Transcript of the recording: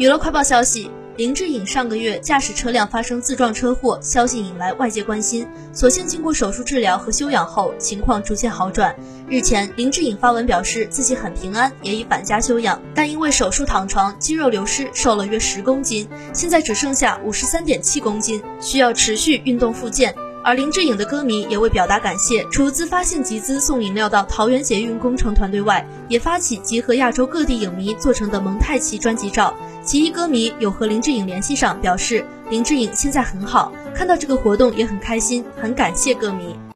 娱乐快报消息。林志颖上个月驾驶车辆发生自撞车祸，消息引来外界关心。所幸经过手术治疗和休养后，情况逐渐好转。日前，林志颖发文表示自己很平安，也已返家休养，但因为手术躺床，肌肉流失，瘦了约十公斤，现在只剩下五十三点七公斤，需要持续运动复健。而林志颖的歌迷也为表达感谢，除自发性集资送饮料到桃园捷运工程团队外，也发起集合亚洲各地影迷做成的蒙太奇专辑照。其一歌迷有和林志颖联系上，表示林志颖现在很好，看到这个活动也很开心，很感谢歌迷。